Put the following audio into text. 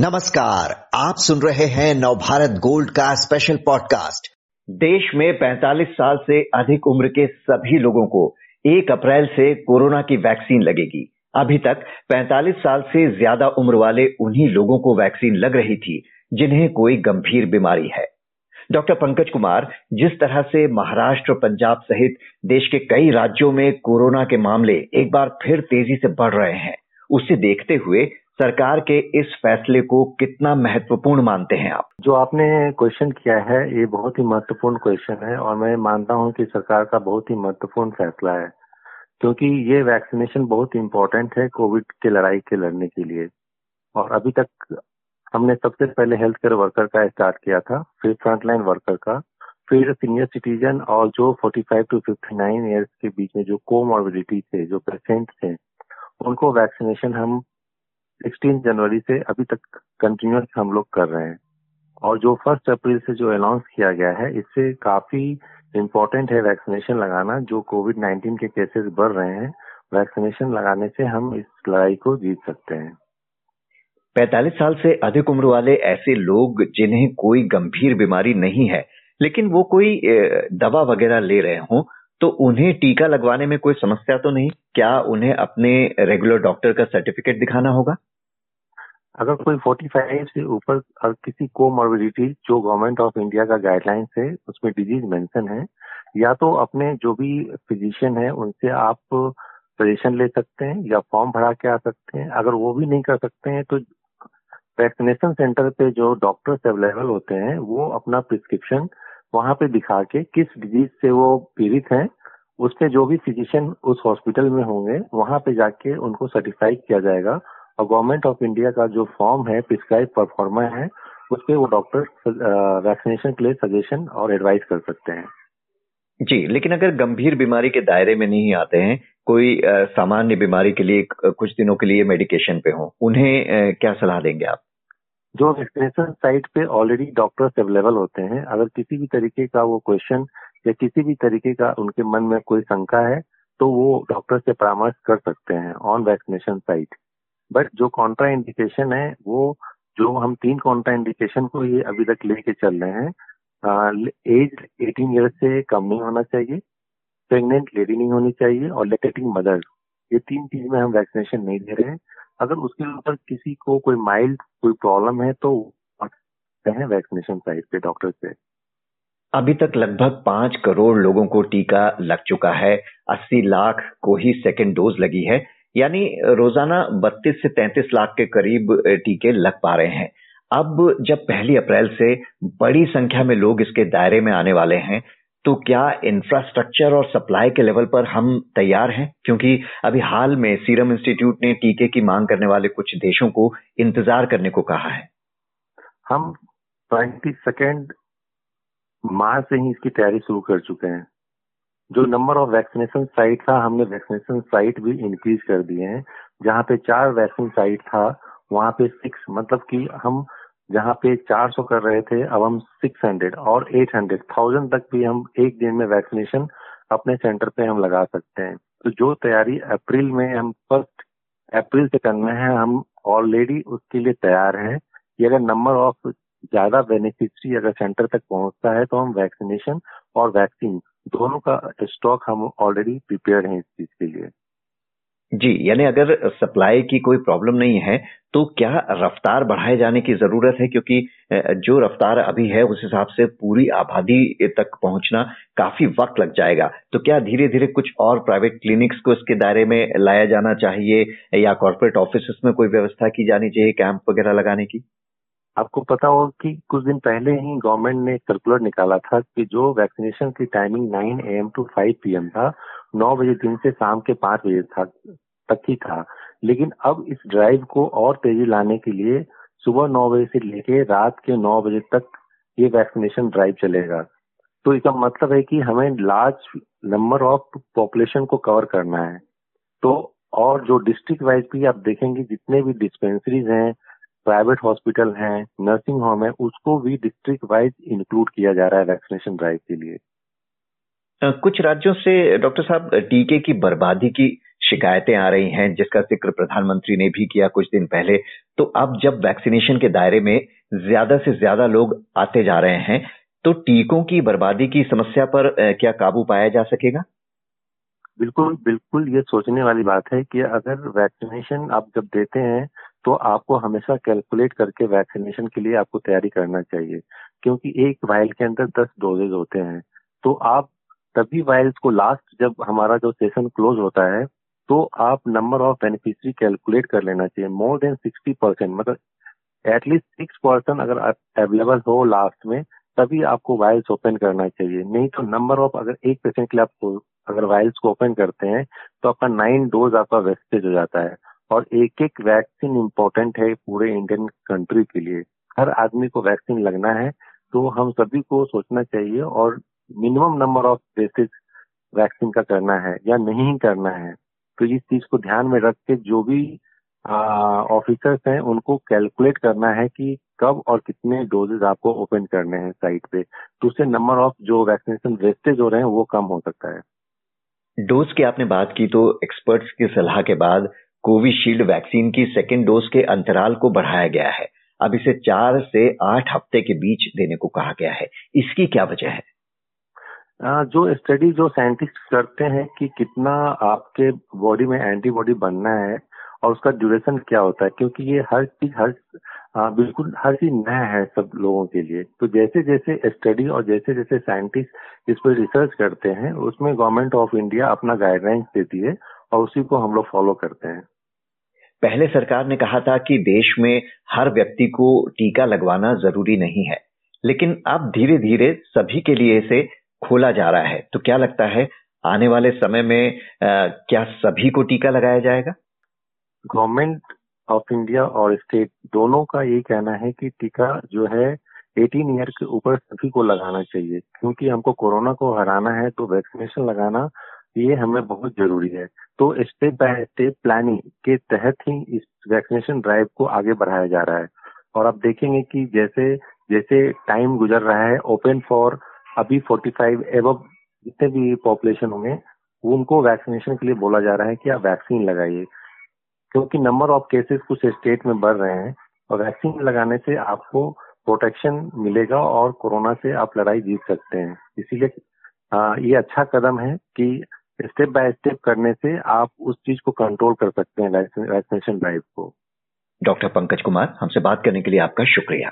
नमस्कार, आप सुन रहे हैं नवभारत गोल्ड का स्पेशल पॉडकास्ट देश में 45 साल से अधिक उम्र के सभी लोगों को 1 अप्रैल से कोरोना की वैक्सीन लगेगी। अभी तक 45 साल से ज़्यादा उम्र वाले उन्हीं लोगों को वैक्सीन लग रही थी, जिन्हें कोई गंभीर बीमारी है। डॉक्टर पंकज कुमार, जिस तरह से महाराष्ट्र, पंजाब सहित देश के कई राज्यों में कोरोना के मामले एक बार फिर तेज़ी से बढ़ रहे हैं, उसे देखते हुए सरकार के इस फैसले को कितना महत्वपूर्ण मानते हैं आप? जो आपने क्वेश्चन किया है, ये बहुत ही महत्वपूर्ण क्वेश्चन है और मैं मानता हूँ कि सरकार का बहुत ही महत्वपूर्ण फैसला है, क्योंकि ये वैक्सीनेशन बहुत इम्पोर्टेंट है कोविड के लड़ाई के लड़ने के लिए। और अभी तक हमने सबसे पहले हेल्थ केयर वर्कर का स्टार्ट किया था, फिर फ्रंटलाइन वर्कर का, फिर सीनियर सिटीजन और जो 45 टू 59 इयर्स के बीच में जो कोमॉर्बिडिटी थे, जो पेशेंट थे, उनको वैक्सीनेशन हम 16 जनवरी से अभी तक कंटिन्यूस हम लोग कर रहे हैं। और जो फ़र्स्ट अप्रैल से जो अनाउंस किया गया है, इससे काफ़ी इम्पोर्टेंट है वैक्सीनेशन लगाना, जो कोविड 19 के केसेस बढ़ रहे हैं। वैक्सीनेशन लगाने से हम इस लड़ाई को जीत सकते हैं। 45 साल से अधिक उम्र वाले ऐसे लोग जिन्हें कोई गंभीर बीमारी नहीं है, लेकिन वो कोई दवा वगैरह ले रहे हों तो उन्हें टीका लगवाने में कोई समस्या तो नहीं? क्या उन्हें अपने रेगुलर डॉक्टर का सर्टिफिकेट दिखाना होगा? अगर कोई 45 से ऊपर और किसी को कोमॉर्बिडिटी जो गवर्नमेंट ऑफ़ इंडिया का गाइडलाइंस है, उसमें डिज़ीज़ मेंशन है, या तो अपने जो भी फिजिशियन है, उनसे आप सजेशन ले सकते हैं या फॉर्म भरा के आ सकते हैं। अगर वो भी नहीं कर सकते हैं तो वैक्सीनेशन सेंटर पे जो डॉक्टर्स अवेलेबल होते हैं, वो अपना प्रिस्क्रिप्शन वहाँ पे दिखा के किस डिज़ीज़ से वो पीड़ित हैं उस पे जो भी फिजिशियन उस हॉस्पिटल में होंगे, वहाँ पे जाके उनको सर्टिफाई किया जाएगा। और गवर्नमेंट ऑफ़ इंडिया का जो फॉर्म है प्रिस्क्राइब परफॉर्मा है उस पर वो डॉक्टर वैक्सीनेशन के लिए सजेशन और एडवाइस कर सकते हैं। जी लेकिन अगर गंभीर बीमारी के दायरे में नहीं आते हैं कोई सामान्य बीमारी के लिए कुछ दिनों के लिए मेडिकेशन पे हो उन्हें क्या सलाह देंगे आप? जो वैक्सीनेशन साइट पे ऑलरेडी डॉक्टर्स अवेलेबल होते हैं अगर किसी भी तरीके का वो क्वेश्चन या किसी भी तरीके का उनके मन में कोई शंका है तो वो डॉक्टर से परामर्श कर सकते हैं ऑन वैक्सीनेशन साइट बट जो कॉन्ट्रा इंडिकेशन है, वो जो हम तीन कॉन्ट्रा इंडिकेशन को ये अभी तक लेके चल रहे हैं एज 18 ईयर्स से कम नहीं होना चाहिए, प्रेग्नेंट लेडी नहीं होनी चाहिए और लेटेटिंग मदर। ये तीन चीज़ में हम वैक्सीनेशन नहीं दे रहे हैं। अगर उसके ऊपर किसी को कोई माइल्ड कोई प्रॉब्लम है तो हैं वैक्सीनेशन साइट पे, डॉक्टर से। अभी तक लगभग पाँच करोड़ लोगों को टीका लग चुका है। अस्सी लाख को ही सेकेंड डोज लगी है। यानी रोज़ाना बत्तीस से तैंतीस लाख के करीब टीके लग पा रहे हैं। अब जब पहली अप्रैल से बड़ी संख्या में लोग इसके दायरे में आने वाले हैं तो क्या इंफ्रास्ट्रक्चर और सप्लाई के लेवल पर हम तैयार हैं? क्योंकि अभी हाल में सीरम इंस्टीट्यूट ने टीके की मांग करने वाले कुछ देशों को इंतज़ार करने को कहा है। हम ट्वेंटी सेकेंड मार्च से ही इसकी तैयारी शुरू कर चुके हैं। जो नंबर ऑफ़ वैक्सीनेशन साइट था, हमने वैक्सीनेशन साइट भी इंक्रीज कर दिए हैं। जहाँ पे चार वैक्सीन साइट था, वहाँ पे सिक्स मतलब कि हम जहाँ पे 400 कर रहे थे, अब हम 600 और 800 थाउज़ेंड तक भी हम एक दिन में वैक्सीनेशन अपने सेंटर पे हम लगा सकते हैं। तो जो तैयारी अप्रैल में हम फ़र्स्ट अप्रैल से करना है, हम ऑलरेडी उसके लिए तैयार हैं कि अगर नंबर ऑफ़ ज़्यादा बेनिफिशरी अगर सेंटर तक पहुँचता है तो हम वैक्सीनेशन और वैक्सीन दोनों का स्टॉक हम ऑलरेडी प्रिपेयर हैं इस चीज़ के लिए। जी, यानी अगर सप्लाई की कोई प्रॉब्लम नहीं है तो क्या रफ्तार बढ़ाए जाने की ज़रूरत है? क्योंकि जो रफ्तार अभी है, उस हिसाब से पूरी आबादी तक पहुँचना काफ़ी वक्त लग जाएगा। तो क्या धीरे धीरे कुछ और प्राइवेट क्लिनिक्स को इसके दायरे में लाया जाना चाहिए, या कॉर्पोरेट ऑफ़िस में कोई व्यवस्था की जानी चाहिए कैंप वगैरह लगाने की? आपको पता हो कि कुछ दिन पहले ही गवर्नमेंट ने सर्कुलर निकाला था कि जो वैक्सीनेशन की टाइमिंग 9 एम टू 5 पीएम था, नौ बजे दिन से शाम के पाँच बजे था, तक ही था। लेकिन अब इस ड्राइव को और तेज़ी लाने के लिए सुबह नौ बजे से लेके रात के नौ बजे तक ये वैक्सीनेशन ड्राइव चलेगा। तो इसका मतलब है कि हमें लार्ज नंबर ऑफ़ पॉपुलेशन को कवर करना है। तो और जो डिस्ट्रिक्ट वाइज भी आप देखेंगे, जितने भी डिस्पेंसरीज हैं प्राइवेट हॉस्पिटल हैं नर्सिंग होम है उसको भी डिस्ट्रिक्ट वाइज इंक्लूड किया जा रहा है वैक्सीनेशन ड्राइव के लिए। कुछ राज्यों से डॉक्टर साहब टीके की बर्बादी की शिकायतें आ रही हैं जिसका ज़िक्र प्रधानमंत्री ने भी किया कुछ दिन पहले। तो अब जब वैक्सीनेशन के दायरे में ज़्यादा से ज़्यादा लोग आते जा रहे हैं तो टीकों की बर्बादी की समस्या पर क्या काबू पाया जा सकेगा? बिल्कुल बिल्कुल ये सोचने वाली बात है कि अगर वैक्सीनेशन आप जब देते हैं तो आपको हमेशा कैलकुलेट करके वैक्सीनेशन के लिए आपको तैयारी करना चाहिए। क्योंकि एक वायल के अंदर दस डोजेज होते हैं। तो आप तभी वायल्स को लास्ट जब हमारा जो सेशन क्लोज होता है तो आप नंबर ऑफ़ बेनिफिशरी कैलकुलेट कर लेना चाहिए। मोर देन सिक्सटी परसेंट मतलब एटलीस्ट सिक्स परसेंट अगर अवेलेबल हो लास्ट में, तभी आपको वाइल्स ओपन करना चाहिए। नहीं तो नंबर ऑफ़ अगर एक पेशेंट के लिए आप अगर वायल्स को ओपन करते हैं तो आपका नाइन डोज आपका वेस्टेज हो जाता है। और एक एक वैक्सीन इम्पोर्टेंट है पूरे इंडियन कंट्री के लिए। हर आदमी को वैक्सीन लगना है तो हम सभी को सोचना चाहिए और minimum number of basis vaccine का करना है या नहीं करना है। तो इस चीज़ को ध्यान में रख के जो भी ऑफिसर्स हैं, उनको कैलकुलेट करना है कि कब और कितने डोजेज आपको ओपन करने हैं साइट पे। तो उससे नंबर ऑफ़ जो वैक्सीनेशन वेस्टेज हो रहे हैं, वो कम हो सकता है। डोज की आपने बात की तो एक्सपर्ट्स की सलाह के बाद कोविशील्ड वैक्सीन की सेकेंड डोज के अंतराल को बढ़ाया गया है। अब इसे चार से आठ हफ़्ते के बीच देने को कहा गया है। इसकी क्या वजह है? जो स्टडी जो साइंटिस्ट करते हैं कि कितना आपके बॉडी में एंटीबॉडी बनना है और उसका ड्यूरेशन क्या होता है, क्योंकि ये हर चीज़, हर बिल्कुल हर चीज़ नया है सब लोगों के लिए। तो जैसे जैसे स्टडी और जैसे जैसे साइंटिस्ट इस पर रिसर्च करते हैं, उसमें गवर्नमेंट ऑफ़ इंडिया अपना गाइडलाइंस देती है और उसी को हम लोग फॉलो करते हैं। पहले सरकार ने कहा था कि देश में हर व्यक्ति को टीका लगवाना ज़रूरी नहीं है लेकिन अब धीरे धीरे सभी के लिए इसे खोला जा रहा है। तो क्या लगता है आने वाले समय में आ, क्या सभी को टीका लगाया जाएगा? गवर्नमेंट ऑफ़ इंडिया और स्टेट दोनों का यही कहना है कि टीका जो है 18 ईयर के ऊपर सभी को लगाना चाहिए क्योंकि हमको कोरोना को हराना है तो वैक्सीनेशन लगाना ये हमें बहुत ज़रूरी है। तो स्टेप बाय स्टेप प्लानिंग के तहत ही इस वैक्सीनेशन ड्राइव को आगे बढ़ाया जा रहा है। और आप देखेंगे कि जैसे जैसे टाइम गुजर रहा है ओपन फॉर अभी 45 फाइव एव जितने भी पॉपुलेशन होंगे उनको वैक्सीनेशन के लिए बोला जा रहा है कि आप वैक्सीन लगाइए। क्योंकि नंबर ऑफ़ केसेस कुछ स्टेट में बढ़ रहे हैं और वैक्सीन लगाने से आपको प्रोटेक्शन मिलेगा और कोरोना से आप लड़ाई जीत सकते हैं। इसीलिए ये अच्छा कदम है कि स्टेप बाय स्टेप करने से आप उस चीज़ को कंट्रोल कर सकते हैं वैक्सीनेशन ड्राइव को। डॉक्टर पंकज कुमार, हमसे बात करने के लिए आपका शुक्रिया।